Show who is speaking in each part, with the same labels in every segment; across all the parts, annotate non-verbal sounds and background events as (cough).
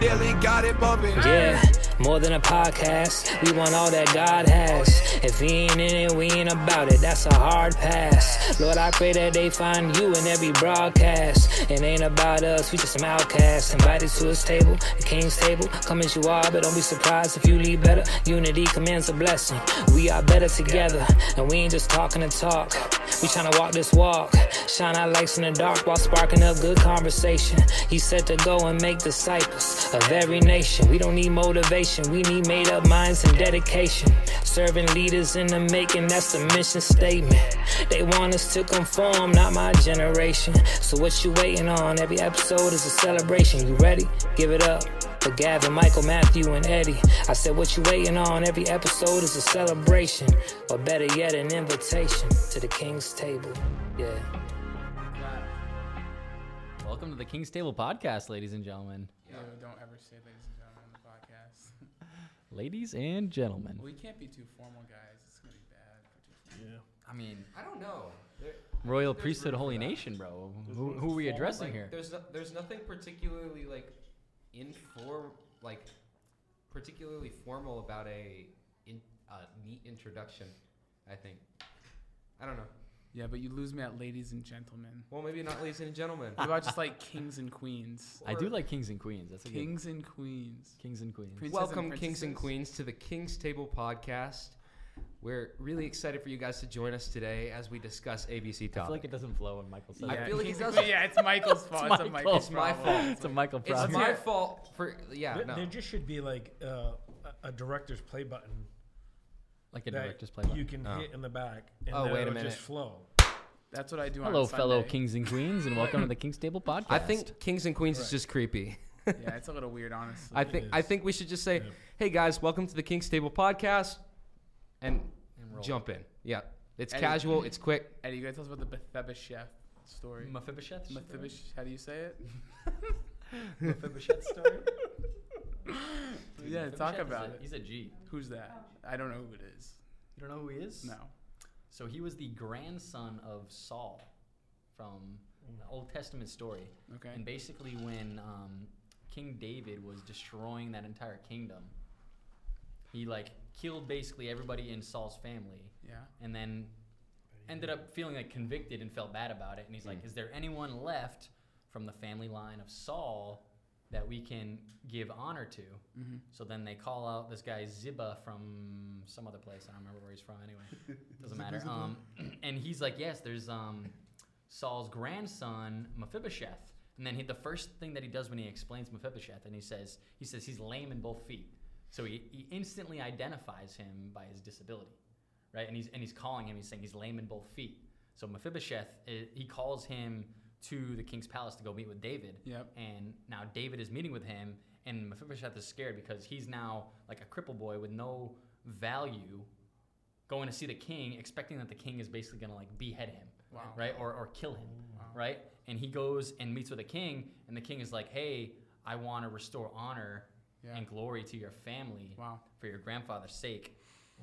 Speaker 1: Got it bumping.
Speaker 2: Yeah, more than a podcast. We want all that God has. If he ain't in it, we ain't about it. That's a hard pass. Lord, I pray that they find you in every broadcast. It ain't about us, we just some outcasts. Invited to his table, the king's table. Come as you are, but don't be surprised if you leave better. Unity commands a blessing. We are better together, and we ain't just talking to talk. We tryna walk this walk. Shine our lights in the dark while sparking up good conversation. He said to go and make disciples of every nation. We don't need motivation, we need made up minds and dedication. Serving leaders in the making, that's the mission statement. They want us to conform, not my generation. So what you waiting on? Every episode is a celebration. You ready? Give it up. For Gavin, Michael, Matthew, and Eddie. I said, What you waiting on? Every episode is a celebration, or better yet, an invitation to the King's table. Yeah.
Speaker 3: Welcome to the King's Table podcast, ladies and gentlemen.
Speaker 4: No, don't ever say ladies and gentlemen on the podcast. (laughs)
Speaker 3: Ladies and gentlemen.
Speaker 4: we can't be too formal, guys. It's gonna be bad for too formal.
Speaker 3: I mean,
Speaker 5: I don't know. There,
Speaker 3: Royal Priesthood, Holy. Nation, bro. Who, who are we addressing
Speaker 5: like,
Speaker 3: here?
Speaker 5: There's no, there's nothing particularly like in for like particularly formal about a in, uh, neat introduction. I think. I don't know.
Speaker 4: Yeah, but you lose me at ladies and gentlemen.
Speaker 5: Well, maybe not, ladies and gentlemen.
Speaker 4: What about just like kings and queens?
Speaker 3: I do like Kings and Queens. That's a good
Speaker 4: Kings and queens.
Speaker 3: Kings and Queens.
Speaker 4: Princes and
Speaker 5: Welcome, kings and queens, to the King's Table podcast. We're really excited for you guys to join us today as we discuss ABC
Speaker 3: I
Speaker 5: topics.
Speaker 3: feel like it doesn't flow when Michael says
Speaker 5: I
Speaker 3: it.
Speaker 5: feel like he does-
Speaker 4: queens. Yeah, it's Michael's fault. It's, a
Speaker 3: Michael.
Speaker 4: Michael's
Speaker 5: It's my fault.
Speaker 3: It's a Michael
Speaker 5: it's
Speaker 3: problem.
Speaker 5: my fault for yeah.
Speaker 6: There,
Speaker 5: No.
Speaker 6: there just should be like uh, a, a director's play button
Speaker 3: Like a director's play button.
Speaker 6: you can
Speaker 5: Oh.
Speaker 6: hit in the back, and
Speaker 5: Oh, wait a minute.
Speaker 6: just flow.
Speaker 4: That's what I do.
Speaker 3: Hello,
Speaker 4: on
Speaker 3: fellow kings and queens, and welcome to the King's Table (laughs) podcast.
Speaker 5: I think Kings and Queens is just creepy.
Speaker 4: Yeah, it's a little weird, (laughs) honestly.
Speaker 5: I think I think we should just say,
Speaker 6: Yeah.
Speaker 5: "Hey guys, welcome to the King's Table podcast," and
Speaker 3: And roll.
Speaker 5: jump in. Yeah, it's
Speaker 4: Eddie.
Speaker 5: casual, it's quick. (laughs)
Speaker 4: Eddie, you gotta tell us about the Mephibosheth story.
Speaker 3: Mephibosheth.
Speaker 4: Mephibosheth. How do you say it? (laughs) (laughs)
Speaker 3: Mephibosheth story.
Speaker 4: yeah, talk about
Speaker 3: a-
Speaker 4: it.
Speaker 3: He's a G.
Speaker 4: Who's that? I don't know who it is.
Speaker 3: You don't know who he is?
Speaker 4: No.
Speaker 3: So he was the grandson of Saul from the Old Testament story.
Speaker 4: Okay.
Speaker 3: And basically, when um, King David was destroying that entire kingdom, he like killed basically everybody in Saul's family,
Speaker 4: Yeah.
Speaker 3: and then ended up feeling like convicted and felt bad about it. And he's like, "Is there anyone left from the family line of Saul that we can give honor to?"
Speaker 4: Mm-hmm.
Speaker 3: So then they call out this guy Ziba from some other place. I don't remember where he's from anyway. (laughs) Doesn't matter. Um, (clears throat) and he's like, yes, there's um, Saul's grandson Mephibosheth. And then he, the first thing that he does when he explains Mephibosheth, and he says, he says he's lame in both feet. So he, he instantly identifies him by his disability, right? And he's and he's calling him. He's saying he's lame in both feet. So Mephibosheth, eh, he calls him to the king's palace to go meet with David.
Speaker 4: Yep.
Speaker 3: And now David is meeting with him, and Mephibosheth is scared because he's now like a cripple boy with no value, going to see the king, expecting that the king is basically going to like behead him,
Speaker 4: Wow.
Speaker 3: right, or or kill him,
Speaker 4: Wow.
Speaker 3: right? And he goes and meets with the king, and the king is like, "Hey, I want to restore honor
Speaker 4: Yeah.
Speaker 3: and glory to your family
Speaker 4: Wow.
Speaker 3: for your grandfather's sake."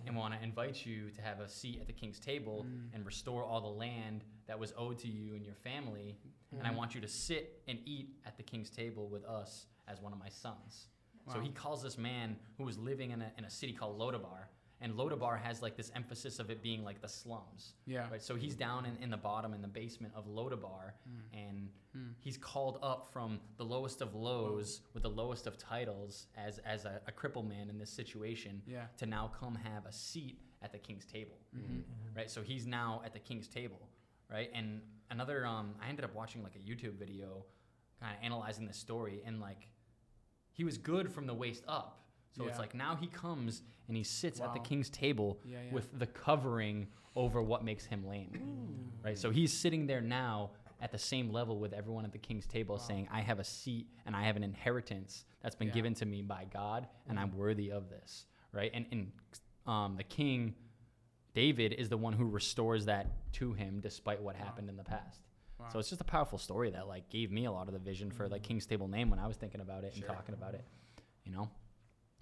Speaker 3: And want to invite you to have a seat at the king's table
Speaker 4: Mm.
Speaker 3: and restore all the land that was owed to you and your family and I
Speaker 4: Mhm.
Speaker 3: want you to sit and eat at the king's table with us as one of my sons. So he calls this man who was living in a, in a city called Lodabar. And Lodabar has like this emphasis of it being like the slums.
Speaker 4: Yeah.
Speaker 3: Right. So he's down in, in the bottom in the basement of Lodabar and
Speaker 4: Hmm.
Speaker 3: he's called up from the lowest of lows with the lowest of titles as, as a, a cripple man in this situation
Speaker 4: Yeah.
Speaker 3: to now come have a seat at the king's table
Speaker 4: Mm-hmm.
Speaker 3: right? So he's now at the king's table, right? And another, um, I ended up watching like a YouTube video, kind of analyzing the story, and like, he was good from the waist up. So it's like now he comes and he sits at the king's table
Speaker 4: Yeah, yeah.
Speaker 3: with the covering over what makes him lame, right? So he's sitting there now at the same level with everyone at the king's table, saying, "I have a seat and I have an inheritance that's been
Speaker 4: Yeah.
Speaker 3: given to me by God, and I'm worthy of this." Right? And and um, the king David is the one who restores that to him despite what happened in the past.
Speaker 4: Wow.
Speaker 3: So it's just a powerful story that like gave me a lot of the vision for like King's Table name when I was thinking about it and talking about it, you know.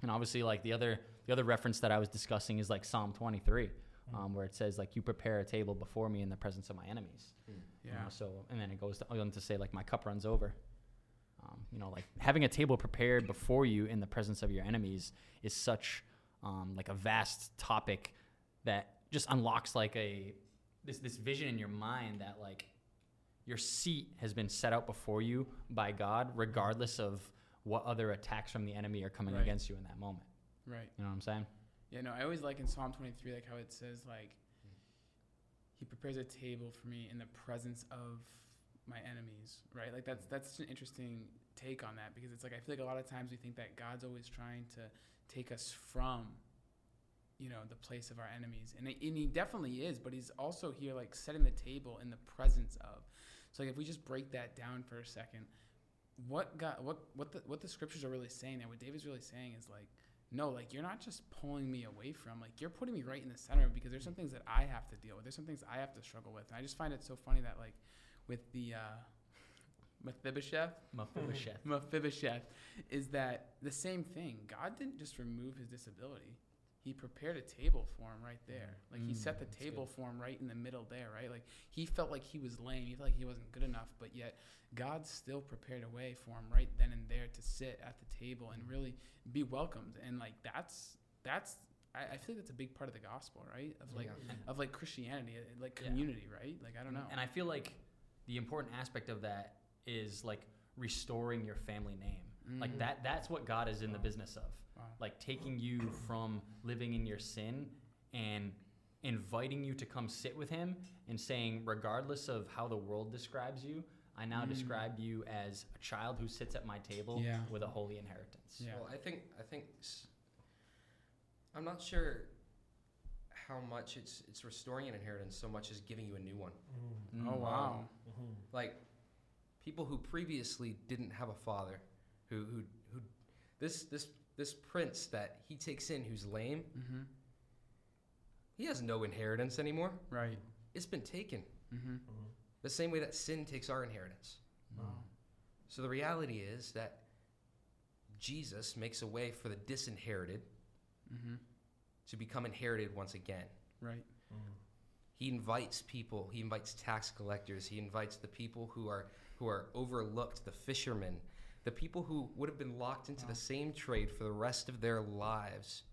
Speaker 3: And obviously, like the other the other reference that I was discussing is like Psalm 23, um, where it says like you prepare a table before me in the presence of my enemies. You
Speaker 4: Yeah.
Speaker 3: know, so and then it goes to, on to say like my cup runs over. Um, you know, like having a table prepared before you in the presence of your enemies is such um, like a vast topic that just unlocks like a this this vision in your mind that like your seat has been set out before you by God, regardless of what other attacks from the enemy are coming
Speaker 4: Right.
Speaker 3: against you in that moment.
Speaker 4: Right.
Speaker 3: You know what I'm saying?
Speaker 4: Yeah, no, I always like in Psalm 23, like how it says, like, He prepares a table for me in the presence of my enemies, right? Like that's that's such an interesting take on that because it's like I feel like a lot of times we think that God's always trying to take us from, you know, the place of our enemies, and and He definitely is, but He's also here like setting the table in the presence of. So like if we just break that down for a second, what God, what what the what the scriptures are really saying there, what David's really saying is like no, like you're not just pulling me away from, like you're putting me right in the center because there's some things that I have to deal with. There's some things I have to struggle with. And I just find it so funny that like with the uh, Mephibosheth,
Speaker 3: Mephibosheth. (laughs)
Speaker 4: Mephibosheth, is that the same thing. God didn't just remove his disability. He prepared a table for him right there. Like he
Speaker 3: Mm,
Speaker 4: set the
Speaker 3: that's
Speaker 4: table for him right in the middle there, right? Like he felt like he was lame. He felt like he wasn't good enough, but yet God still prepared a way for him right then and there to sit at the table and really be welcomed. And like that's that's I, I feel like that's a big part of the gospel, right? Of like
Speaker 5: Yeah.
Speaker 4: of like Christianity, uh, like
Speaker 3: Yeah.
Speaker 4: community, right? Like I don't know.
Speaker 3: And I feel like the important aspect of that is like restoring your family name. Like
Speaker 4: Mhm.
Speaker 3: that that's what God is in the business of.
Speaker 4: Wow.
Speaker 3: Like taking you from living in your sin and inviting you to come sit with him and saying regardless of how the world describes you, I now
Speaker 4: Mm.
Speaker 3: describe you as a child who sits at my table
Speaker 4: Yeah.
Speaker 3: with a holy inheritance.
Speaker 4: Yeah.
Speaker 5: Well, I think I think I'm not sure how much it's it's restoring an inheritance so much as giving you a new one.
Speaker 3: Mm.
Speaker 4: oh wow.
Speaker 5: Like people who previously didn't have a father, who who who this this this prince that he takes in who's lame,
Speaker 4: Mm-hmm.
Speaker 5: he has no inheritance anymore.
Speaker 4: Right.
Speaker 5: It's been taken.
Speaker 4: Mm-hmm.
Speaker 5: The same way that sin takes our inheritance.
Speaker 4: Wow.
Speaker 5: So the reality is that Jesus makes a way for the disinherited
Speaker 4: Mm-hmm.
Speaker 5: to become inherited once again.
Speaker 4: Right.
Speaker 5: He invites people, he invites tax collectors, he invites the people who are who are overlooked, the fishermen, the people who would have been locked into
Speaker 4: Wow.
Speaker 5: the same trade for the rest of their lives.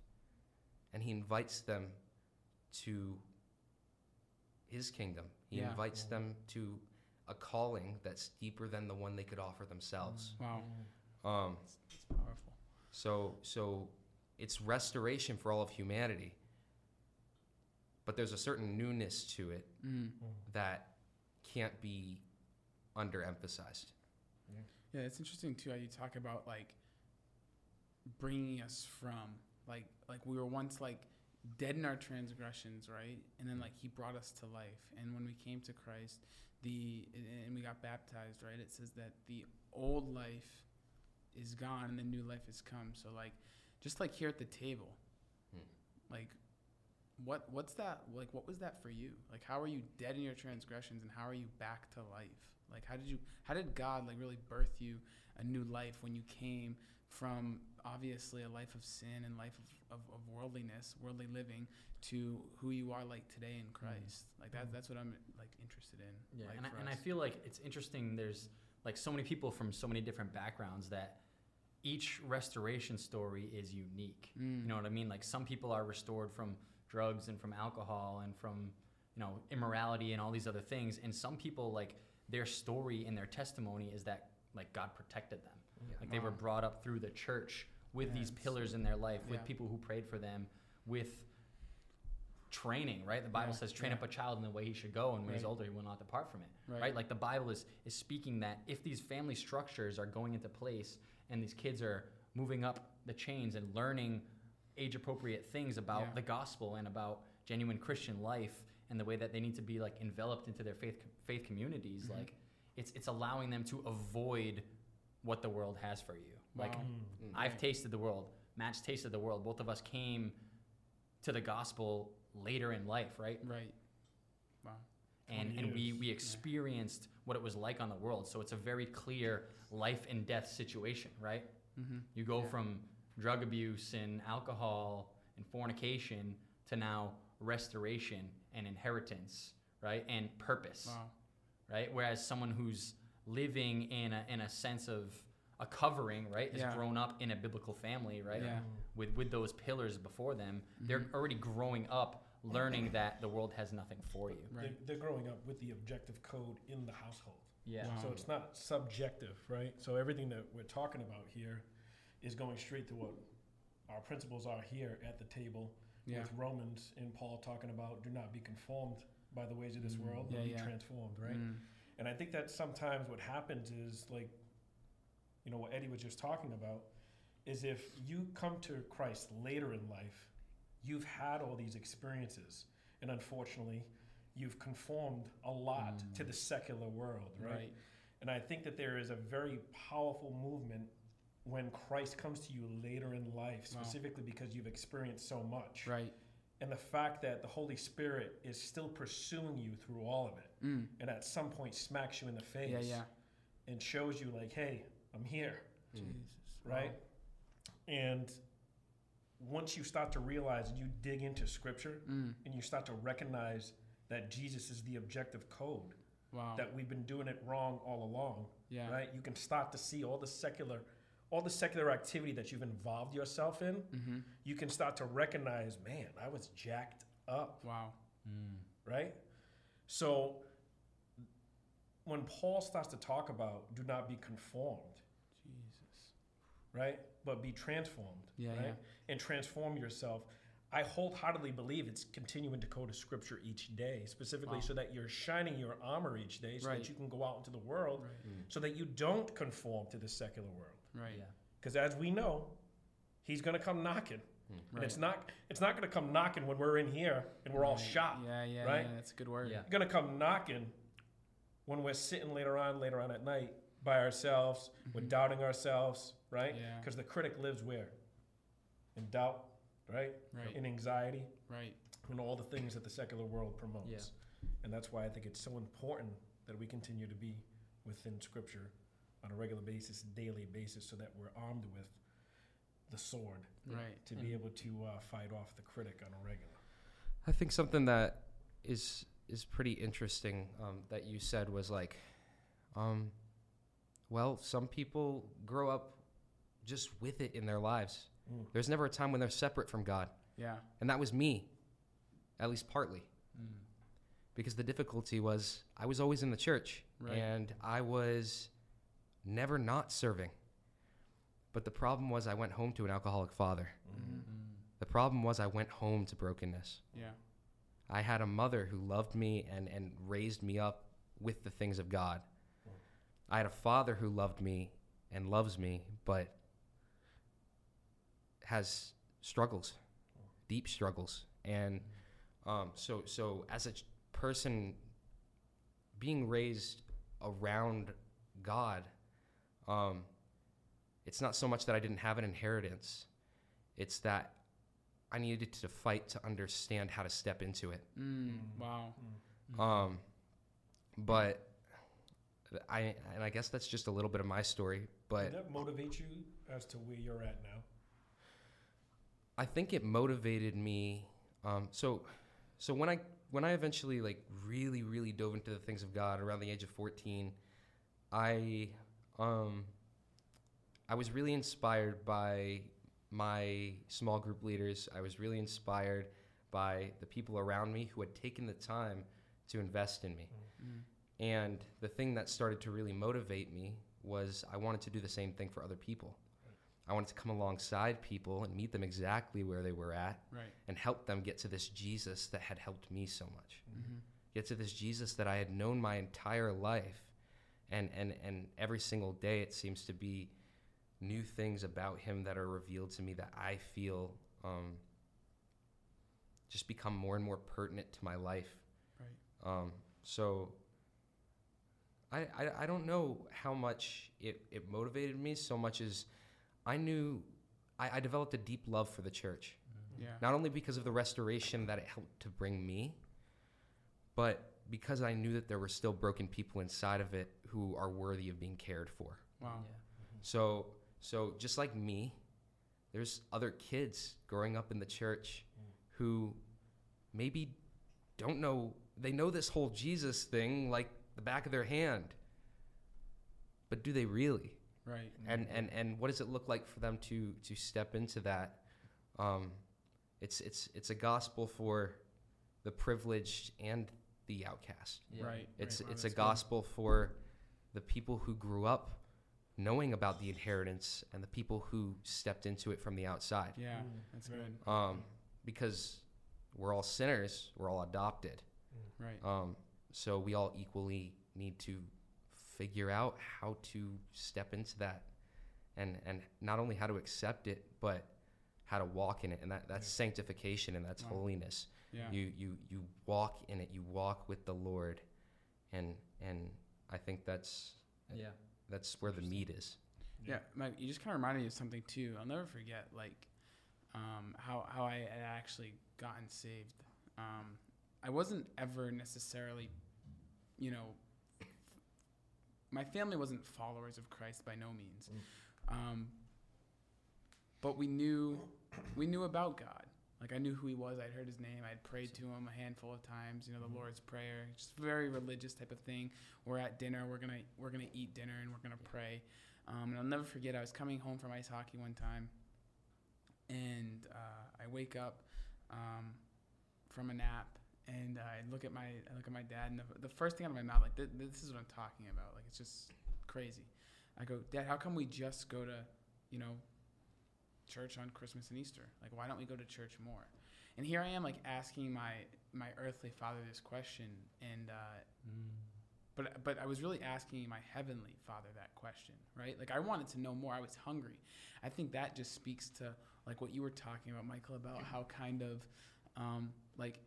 Speaker 5: And he invites them to his kingdom. He
Speaker 4: Yeah.
Speaker 5: invites them to a calling that's deeper than the one they could offer themselves.
Speaker 4: Wow.
Speaker 5: Um,
Speaker 4: It's, it's powerful.
Speaker 5: so so it's restoration for all of humanity. But there's a certain newness to it
Speaker 4: Mm.
Speaker 5: that can't be underemphasized.
Speaker 4: Yeah, it's interesting too how you talk about like bringing us from like like we were once like dead in our transgressions, right? And then like he brought us to life. And when we came to Christ, the and- and we got baptized, right? It says that the old life is gone and the new life has come. So like just like here at the table,
Speaker 5: Hmm.
Speaker 4: like what what's that like what was that for you? Like how are you dead in your transgressions and how are you back to life? Like how did you how did God like really birth you a new life when you came from obviously a life of sin and life of, of, of worldliness, worldly living to who you are like today in Christ? Like that that's what I'm like interested in.
Speaker 3: Yeah,
Speaker 4: like,
Speaker 3: and, I, and I feel like it's interesting. There's like so many people from so many different backgrounds that each restoration story is unique.
Speaker 4: Mm.
Speaker 3: You know what I mean? Like some people are restored from drugs and from alcohol and from you know immorality and all these other things, and some people like their story and their testimony is that like God protected them.
Speaker 5: Yeah.
Speaker 3: Like they were brought up through the church with these pillars in their life, with
Speaker 4: Yeah.
Speaker 3: people who prayed for them, with training, right? The Bible
Speaker 4: Yeah,
Speaker 3: says, train
Speaker 4: yeah.
Speaker 3: up a child in the way he should go, and when he's older, he will not depart from it.
Speaker 4: Right.
Speaker 3: Right. Like the Bible is, is speaking that if these family structures are going into place and these kids are moving up the chains and learning age appropriate things about
Speaker 4: Yeah.
Speaker 3: the gospel and about genuine Christian life and the way that they need to be like enveloped into their faith faith communities,
Speaker 4: Mhm.
Speaker 3: like it's it's allowing them to avoid what the world has for you. Like
Speaker 4: Wow.
Speaker 5: Mm.
Speaker 3: I've tasted the world. Matt's tasted the world. Both of us came to the gospel later in life, right?
Speaker 4: Right. Wow.
Speaker 3: And
Speaker 6: 20
Speaker 3: and we
Speaker 6: years.
Speaker 3: we
Speaker 6: Yeah.
Speaker 3: experienced what it was like on the world. So it's a very clear life and death situation, right?
Speaker 4: Mm-hmm.
Speaker 3: You go
Speaker 5: Yeah.
Speaker 3: from drug abuse and alcohol and fornication to now restoration and inheritance, right? And purpose,
Speaker 4: Wow.
Speaker 3: right? Whereas someone who's living in a in a sense of a covering, right? Has
Speaker 4: Yeah.
Speaker 3: grown up in a biblical family, right?
Speaker 4: Yeah.
Speaker 3: With with those pillars before them, they're
Speaker 4: Mhm.
Speaker 3: already growing up, learning (clears throat) that the world has nothing for you.
Speaker 4: Right.
Speaker 6: They're, they're growing up with the objective code in the household.
Speaker 3: Yeah.
Speaker 4: Wow.
Speaker 6: So it's not subjective, right? So everything that we're talking about here is going straight to what our principles are here at the table
Speaker 4: Yeah.
Speaker 6: with Romans and Paul talking about do not be conformed by the ways of this
Speaker 3: Mm.
Speaker 6: world, but
Speaker 4: Yeah,
Speaker 6: be
Speaker 4: yeah.
Speaker 6: transformed, right?
Speaker 4: Mm.
Speaker 6: And I think that sometimes what happens is like, you know, what Eddie was just talking about, is if you come to Christ later in life, you've had all these experiences, and unfortunately, you've conformed a lot
Speaker 3: Mm.
Speaker 6: to the secular world, right?
Speaker 4: Right.
Speaker 6: And I think that there is a very powerful movement when Christ comes to you later in life,
Speaker 4: Wow.
Speaker 6: specifically because you've experienced so much.
Speaker 4: Right.
Speaker 6: And the fact that the Holy Spirit is still pursuing you through all of it,
Speaker 4: Mm.
Speaker 6: and at some point smacks you in the face
Speaker 4: Yeah. Yeah.
Speaker 6: and shows you, like, hey, I'm here,
Speaker 5: Mm.
Speaker 4: Jesus.
Speaker 6: right? And once you start to realize and you dig into scripture
Speaker 4: Mm.
Speaker 6: and you start to recognize that Jesus is the objective code,
Speaker 4: Wow.
Speaker 6: that we've been doing it wrong all along,
Speaker 4: yeah.
Speaker 6: right? You can start to see all the secular, all the secular activity that you've involved yourself in.
Speaker 4: Mm-hmm.
Speaker 6: You can start to recognize, man, I was jacked up,
Speaker 4: Wow.
Speaker 3: Mm.
Speaker 6: right? So when Paul starts to talk about do not be conformed,
Speaker 4: Jesus.
Speaker 6: right? But be transformed,
Speaker 4: Yeah.
Speaker 6: right? And transform yourself. I wholeheartedly believe it's continuing to go to scripture each day, specifically
Speaker 4: Wow.
Speaker 6: so that you're shining your armor each day so
Speaker 4: Right.
Speaker 6: that you can go out into the world
Speaker 4: Right.
Speaker 5: Mm.
Speaker 6: so that you don't conform to the secular world.
Speaker 4: Right.
Speaker 3: Yeah.
Speaker 6: Because as we know, he's going to come knocking.
Speaker 4: Right.
Speaker 6: And it's not it's not going to come knocking when we're in here and we're all
Speaker 4: Right.
Speaker 6: shot.
Speaker 4: Yeah. Yeah.
Speaker 6: right?
Speaker 4: Yeah. That's a good word.
Speaker 3: Yeah.
Speaker 6: It's going to come knocking when we're sitting later on later on at night by ourselves, we're
Speaker 4: Mhm.
Speaker 6: doubting ourselves, right?
Speaker 4: Yeah.
Speaker 6: Because the critic lives where? In doubt, right?
Speaker 4: Right.
Speaker 6: In anxiety,
Speaker 4: Right.
Speaker 6: and all the things that the secular world promotes.
Speaker 3: Yeah.
Speaker 6: And that's why I think it's so important that we continue to be within Scripture on a regular basis, daily basis, so that we're armed with the sword
Speaker 4: Right.
Speaker 6: to be able to uh, fight off the critic on a regular.
Speaker 5: I think something that is is pretty interesting um, that you said was like, um, well, some people grow up just with it in their lives.
Speaker 6: Mm.
Speaker 5: There's never a time when they're separate from God,
Speaker 4: Yeah.
Speaker 5: and that was me, at least partly,
Speaker 3: Mm.
Speaker 5: because the difficulty was I was always in the church
Speaker 4: Right.
Speaker 5: and I was never not serving. But the problem was I went home to an alcoholic father.
Speaker 6: Mm-hmm.
Speaker 3: Mm.
Speaker 5: The problem was I went home to brokenness.
Speaker 4: Yeah.
Speaker 5: I had a mother who loved me and, and raised me up with the things of God. I had a father who loved me and loves me, but has struggles, deep struggles. And um, so, so as a ch- person being raised around God, um, it's not so much that I didn't have an inheritance, it's that I needed to fight to understand how to step into it.
Speaker 4: Mm. Wow.
Speaker 5: Um, but I and I guess that's just a little bit of my story. But
Speaker 6: Did that motivate you as to where you're at now?
Speaker 5: I think it motivated me. Um, so, so when I when I eventually like really really dove into the things of God around the age of fourteen, I um, I was really inspired by my small group leaders. I was really inspired by the people around me who had taken the time to invest in me.
Speaker 4: Mm.
Speaker 5: And the thing that started to really motivate me was I wanted to do the same thing for other people. I wanted to come alongside people and meet them exactly where they were at
Speaker 4: Right.
Speaker 5: and help them get to this Jesus that had helped me so much.
Speaker 4: Mm-hmm.
Speaker 5: Get to this Jesus that I had known my entire life. And, and, and every single day it seems to be new things about him that are revealed to me that I feel um, just become more and more pertinent to my life.
Speaker 4: Right.
Speaker 5: Um, so I, I I don't know how much it, it motivated me so much as I knew I, I developed a deep love for the church.
Speaker 4: Yeah.
Speaker 5: Not only because of the restoration that it helped to bring me, but because I knew that there were still broken people inside of it who are worthy of being cared for.
Speaker 4: Wow.
Speaker 5: So so just like me, there's other kids growing up in the church who maybe don't know they know this whole Jesus thing like the back of their hand. But do they really?
Speaker 4: Right.
Speaker 5: and and and what does it look like for them to to step into that um it's it's it's a gospel for the privileged and the outcast
Speaker 3: Yeah.
Speaker 4: Right.
Speaker 5: it's
Speaker 4: right. Wow,
Speaker 5: it's a
Speaker 4: that's good.
Speaker 5: gospel for the people who grew up knowing about the inheritance and the people who stepped into it from the outside
Speaker 4: Yeah,
Speaker 6: Mm,
Speaker 4: that's good.
Speaker 5: um because we're all sinners we're all adopted
Speaker 4: Right.
Speaker 5: um so we all equally need to figure out how to step into that and and not only how to accept it but how to walk in it and that that's
Speaker 6: Yeah.
Speaker 5: sanctification and that's
Speaker 4: Wow.
Speaker 5: holiness
Speaker 4: Yeah.
Speaker 5: you you you walk in it you walk with the lord and and i think that's
Speaker 3: Yeah.
Speaker 5: that's where the meat is
Speaker 4: Yeah, Mike, you just kind of reminded me of something too. I'll never forget, like, um, how how I had actually gotten saved. Um, I wasn't ever necessarily, you know, my family wasn't followers of Christ by no means, um, but we knew we knew about God. Like I knew who He was. I'd heard His name. I'd prayed to Him a handful of times. You know, the
Speaker 6: Mhm.
Speaker 4: Lord's Prayer, just very religious type of thing. We're at dinner. We're gonna we're gonna eat dinner and we're gonna pray. Um, and I'll never forget. I was coming home from ice hockey one time, and uh, I wake up um, from a nap, and I look at my I look at my dad, and the, the first thing out of my mouth, like th- this is what I'm talking about. Like it's just crazy. I go, Dad, how come we just go to, you know, church on Christmas and Easter? Like, why don't we go to church more? And here I am, like asking my my earthly father this question, and uh, but but I was really asking my heavenly Father that question, right? Like I wanted to know more. I was hungry. I think that just speaks to like what you were talking about, Michael, about how kind of um, like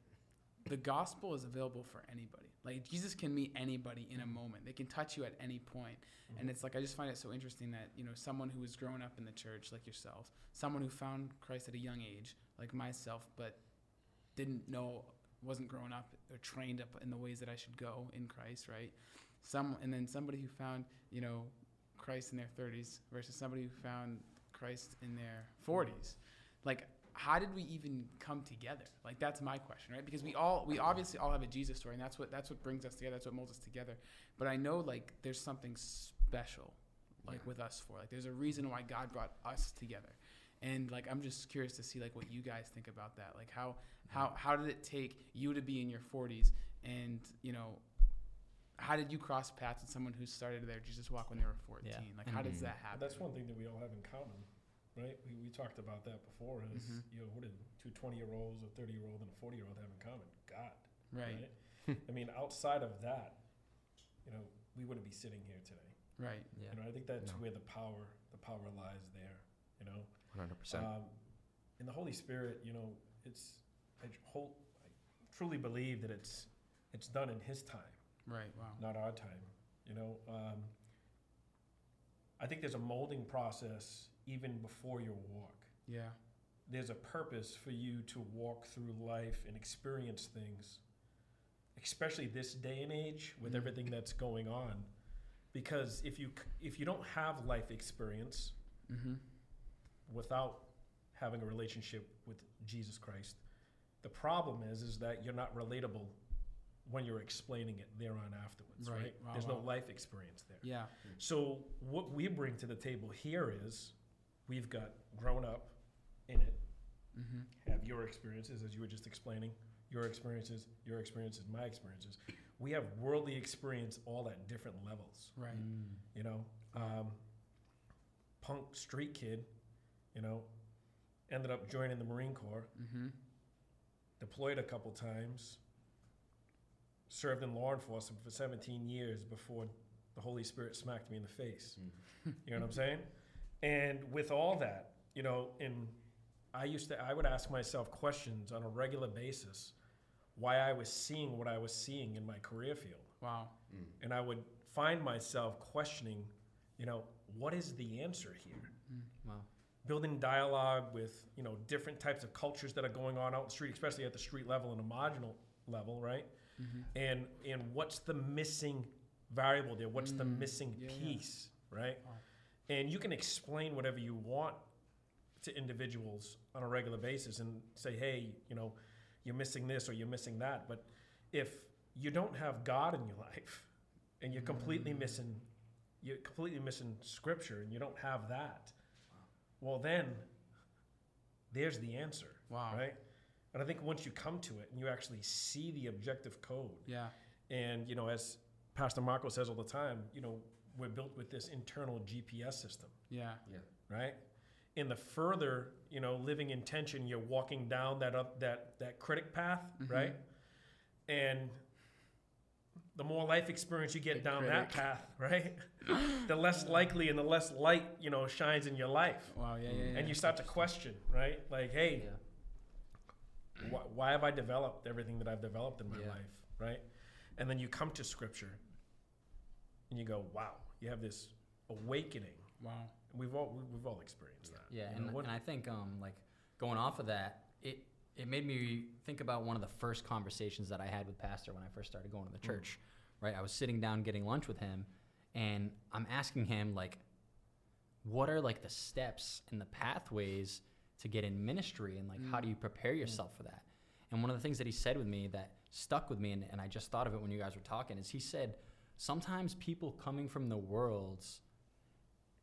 Speaker 4: the gospel is available for anybody. Like Jesus can meet anybody in a moment. They can touch you at any point. And mm-hmm. it's like I just find it so interesting that you know someone who was growing up in the church like yourself, someone who found Christ at a young age like myself, but didn't know wasn't growing up or trained up in the ways that I should go in Christ, right? Some and then somebody who found you know Christ in their 30s versus somebody who found Christ in their 40s. Like how did we even come together? Like that's my question, right? Because we all we obviously all have a Jesus story, and that's what that's what brings us together. That's what molds us together. But I know like there's something special, like
Speaker 5: Yeah.
Speaker 4: with us for Like there's a reason why God brought us together, and like I'm just curious to see like what you guys think about that. Like how how how did it take you to be in your 40s, and you know. How did you cross paths with someone who started their Jesus walk when they were 14?
Speaker 3: Yeah.
Speaker 4: Like, how does
Speaker 5: Mhm.
Speaker 4: that happen?
Speaker 6: that's one thing that we all have in common, right? We, we talked about that before. Is
Speaker 4: Mhm.
Speaker 6: you know what do two 20 year olds, a 30 year old, and a 40 year old have in common? God,
Speaker 4: Right, (laughs)
Speaker 6: I mean, outside of that, you know, we wouldn't be sitting here today.
Speaker 4: right.
Speaker 3: Yeah.
Speaker 6: You know, I think that's
Speaker 5: No.
Speaker 6: where the power the power lies there. You know,
Speaker 5: 100%
Speaker 6: um, in the Holy Spirit, you know, it's I whole, I truly believe that it's it's done in His time.
Speaker 4: Right. Wow.
Speaker 6: not our time. You know, um, I think there's a molding process even before your walk.
Speaker 4: Yeah.
Speaker 6: There's a purpose for you to walk through life and experience things, especially this day and age with
Speaker 4: Mhm.
Speaker 6: everything that's going on. Because if you if you don't have life experience
Speaker 4: Mm-hmm.
Speaker 6: without having a relationship with Jesus Christ, the problem is is that you're not relatable when you're explaining it there on afterwards,
Speaker 4: Right.
Speaker 6: right?
Speaker 4: Wow,
Speaker 6: There's no life experience there.
Speaker 4: Yeah.
Speaker 6: So what we bring to the table here is we've got grown up in it,
Speaker 4: Mm-hmm.
Speaker 6: have your experiences as you were just explaining, your experiences, your experiences, my experiences. We have worldly experience all at different levels,
Speaker 4: Right.
Speaker 6: you know. Um, punk street kid, you know, ended up joining the Marine Corps,
Speaker 4: Mm-hmm.
Speaker 6: deployed a couple times, served in law enforcement for 17 years before the Holy Spirit smacked me in the face. you know what I'm saying? (laughs) And with all that, you know, in I used to I would ask myself questions on a regular basis why I was seeing what I was seeing in my career field.
Speaker 4: Wow.
Speaker 6: And I would find myself questioning, you know, what is the answer here?
Speaker 3: Wow.
Speaker 6: building dialogue with you know different types of cultures that are going on out in the street, especially at the street level and the marginal level, right?
Speaker 4: Mm-hmm.
Speaker 6: And and what's the missing variable there? What's the
Speaker 4: Mm,
Speaker 6: missing
Speaker 4: yeah, yeah.
Speaker 6: piece, right?
Speaker 4: Wow.
Speaker 6: And you can explain whatever you want to individuals on a regular basis and say, hey, you know, you're missing this or you're missing that. But if you don't have God in your life and you're completely
Speaker 4: Mm.
Speaker 6: missing you're completely missing scripture and you don't have that. Well, then there's the answer,
Speaker 4: Wow.
Speaker 6: right? And I think once you come to it and you actually see the objective code,
Speaker 4: Yeah.
Speaker 6: and you know, as Pastor Marco says all the time, you know, we're built with this internal GPS system,
Speaker 4: Yeah. Yeah.
Speaker 6: right? In the further, you know, living intention, you're walking down that up that that critic path,
Speaker 4: Mhm.
Speaker 6: right? And the more life experience you get
Speaker 4: The
Speaker 6: down that path, right? (laughs) the less likely and the less light, you know, shines in your life.
Speaker 4: Wow. Yeah. Yeah. yeah.
Speaker 6: And you start to question, right? Like, hey,
Speaker 3: Yeah.
Speaker 6: why, why have I developed everything that I've developed in my
Speaker 3: Yeah.
Speaker 6: life, right? And then you come to scripture and you go, wow, you have this awakening.
Speaker 4: Wow.
Speaker 6: And we've all we- we've all experienced that.
Speaker 3: Yeah,
Speaker 6: You
Speaker 3: and,
Speaker 6: know, what-
Speaker 3: and I think um, like going off of that, it it made me think about one of the first conversations that I had with Pastor when I first started going to the mm. church. Right, I was sitting down getting lunch with him, and I'm asking him like, what are like the steps and the pathways to get in ministry, and like how mm. do you prepare mm. yourself for that? And one of the things that he said with me that stuck with me, and, and I just thought of it when you guys were talking, is he said sometimes people coming from the worlds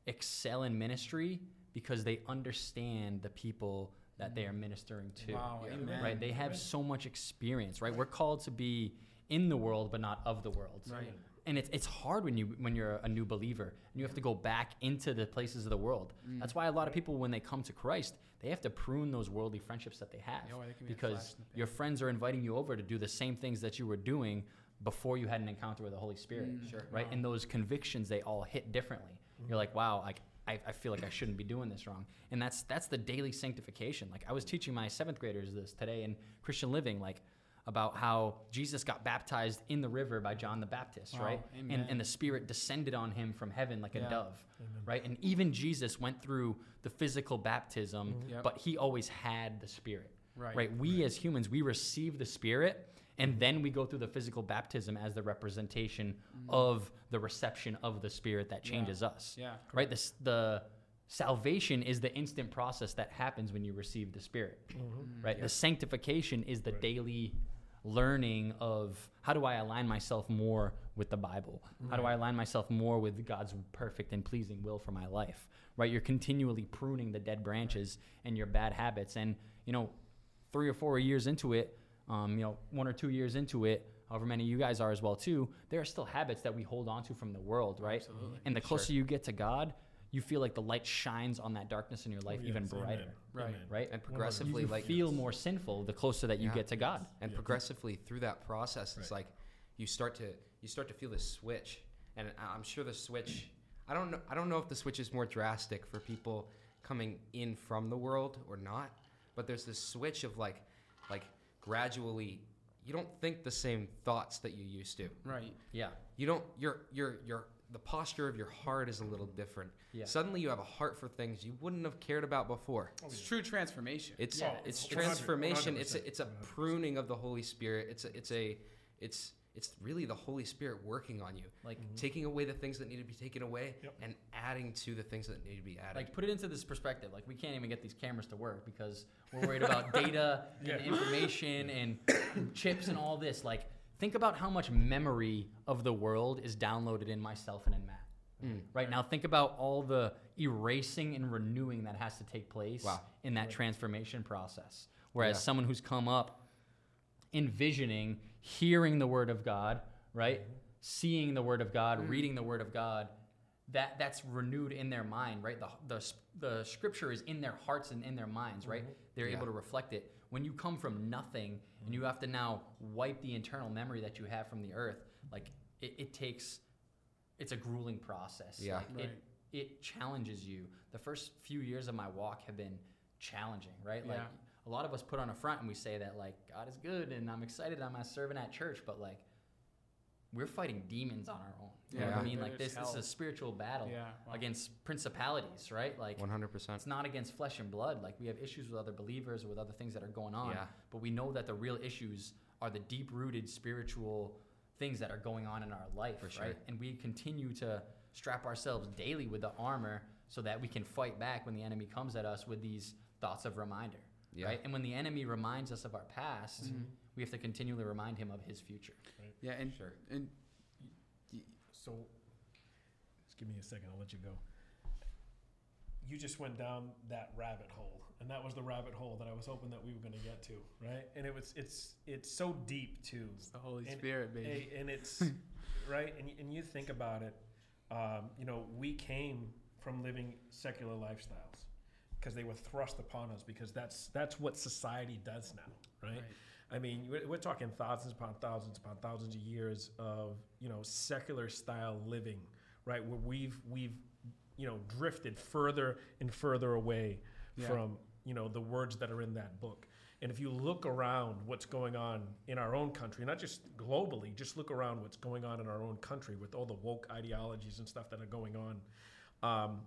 Speaker 3: excel in ministry because they understand the people that they are ministering to.
Speaker 4: Wow.
Speaker 6: Yeah.
Speaker 4: Amen.
Speaker 3: Right? They have so much experience, right? We're called to be in the world but not of the world.
Speaker 4: Right.
Speaker 3: And it's, it's hard when you when you're a new believer and you have to go back into the places of the world.
Speaker 4: Mm.
Speaker 3: That's why a lot of people when they come to Christ, they have to prune those worldly friendships that they have
Speaker 4: Yeah, or they be
Speaker 3: because
Speaker 4: in the pan.
Speaker 3: your friends are inviting you over to do the same things that you were doing before you had an encounter with the Holy Spirit
Speaker 4: Mm.
Speaker 5: Sure.
Speaker 3: right? And those convictions they all hit differently. You're like, wow, like I, I feel like I shouldn't be doing this wrong, and that's that's the daily sanctification. Like I was teaching my seventh graders this today in Christian Living, like about how Jesus got baptized in the river by John the Baptist,
Speaker 4: Wow,
Speaker 3: right? And
Speaker 4: amen.
Speaker 3: and the Spirit descended on him from heaven like a
Speaker 4: Yeah.
Speaker 3: dove, right? And even Jesus went through the physical baptism,
Speaker 4: Yep.
Speaker 3: but he always had the Spirit
Speaker 4: Right.
Speaker 3: right? We as humans, we receive the Spirit, and then we go through the physical baptism as the representation of the reception of the Spirit that
Speaker 4: Yeah.
Speaker 3: changes us,
Speaker 4: Yeah.
Speaker 3: right? This the salvation is the instant process that happens when you receive the Spirit,
Speaker 6: Mm-hmm.
Speaker 3: right? The sanctification is the
Speaker 6: Right.
Speaker 3: daily learning of how do I align myself more with the Bible? How do I align myself more with God's perfect and pleasing will for my life? Right? You're continually pruning the dead branches and your bad habits. And, you know, three or four years into it, um, you know, one or two years into it, however many you guys are as well too, there are still habits that we hold on to from the world, right?
Speaker 4: Absolutely.
Speaker 3: And the closer you get to God, you feel like the light shines on that darkness in your life
Speaker 6: Oh,
Speaker 3: even
Speaker 6: yes, amen,
Speaker 3: brighter,
Speaker 4: Right.
Speaker 6: amen.
Speaker 3: right?
Speaker 5: And
Speaker 3: You
Speaker 5: progressively, like
Speaker 3: feel more sinful the closer that you
Speaker 5: Yeah.
Speaker 3: get to God.
Speaker 5: and
Speaker 6: Yeah.
Speaker 5: progressively through that process it's
Speaker 6: Right.
Speaker 5: like you start to you start to feel this switch and i'm sure the switch i don't know i don't know if the switch is more drastic for people coming in from the world or not but there's this switch of like like gradually you don't think the same thoughts that you used to
Speaker 4: Right.
Speaker 3: Yeah.
Speaker 5: you don't your your your the posture of your heart is a little different
Speaker 3: Yeah.
Speaker 5: suddenly you have a heart for things you wouldn't have cared about before oh,
Speaker 4: It's true transformation.
Speaker 5: it's
Speaker 3: Yeah,
Speaker 5: it's
Speaker 6: it's 100
Speaker 5: transformation. It's a,
Speaker 6: 100%,
Speaker 5: it's a
Speaker 6: 100%.
Speaker 5: pruning of the Holy Spirit. It's a, it's a it's it's really the Holy Spirit working on you,
Speaker 3: Like
Speaker 5: taking away the things that need to be taken away
Speaker 6: Yep.
Speaker 5: and adding to the things that need to be added.
Speaker 3: like put it into this perspective. Like we can't even get these cameras to work because we're worried about (laughs) data and
Speaker 6: Yeah.
Speaker 3: information and chips and all this. Like think about how much memory of the world is downloaded in myself and in Matt.
Speaker 5: Mm.
Speaker 3: Right now, think about all the erasing and renewing that has to take place
Speaker 5: Wow.
Speaker 3: in that transformation process. Whereas
Speaker 5: Yeah.
Speaker 3: someone who's come up envisioning, hearing the word of God, right? Mm-hmm. Seeing the word of God, mm-hmm. reading the word of God, that that's renewed in their mind, right? The, the, the scripture is in their hearts and in their minds, right? Mm-hmm. They're
Speaker 5: Yeah.
Speaker 3: able to reflect it. When you come from nothing and you have to now wipe the internal memory that you have from the earth, like it, it takes, it's a grueling process.
Speaker 5: Yeah.
Speaker 3: Like,
Speaker 4: Right.
Speaker 3: it, it challenges you. The first few years of my walk have been challenging, right? Like
Speaker 4: Yeah.
Speaker 3: A lot of us put on a front and we say that like God is good and I'm excited I'm a servant at church, but like we're fighting demons on our own. You know what
Speaker 5: Yeah.
Speaker 3: I mean?
Speaker 4: There-
Speaker 3: Like this,
Speaker 4: there's
Speaker 3: this is a spiritual battle
Speaker 4: Yeah. Wow.
Speaker 3: against principalities, right? Like
Speaker 5: 100%.
Speaker 3: it's not against flesh and blood. Like we have issues with other believers or with other things that are going on.
Speaker 5: Yeah.
Speaker 3: But we know that the real issues are the deep rooted spiritual things that are going on in our life,
Speaker 5: For
Speaker 3: right? And we continue to strap ourselves daily with the armor so that we can fight back when the enemy comes at us with these thoughts of reminder.
Speaker 5: Yeah.
Speaker 3: Right? And when the enemy reminds us of our past,
Speaker 4: Mm-hmm.
Speaker 3: we have to continually remind him of his future.
Speaker 4: Yeah, and
Speaker 5: Sure.
Speaker 4: and
Speaker 6: So, just give me a second. I'll let you go. You just went down that rabbit hole, and that was the rabbit hole that I was hoping that we were going to get to, right? And it was it's it's so deep too,
Speaker 4: It's the Holy
Speaker 6: And-
Speaker 4: Spirit, baby.
Speaker 6: Hey, and it's (laughs) right, and and you think about it, um, you know, we came from living secular lifestyles because they were thrust upon us because that's that's what society does now, right?
Speaker 4: Right.
Speaker 6: I mean, we're, we're talking thousands upon thousands upon thousands of years of you know secular style living, right? Where we've we've you know drifted further and further away
Speaker 4: Yeah.
Speaker 6: from you know the words that are in that book. And if you look around what's going on in our own country, not just globally, just look around what's going on in our own country with all the woke ideologies and stuff that are going on. Um,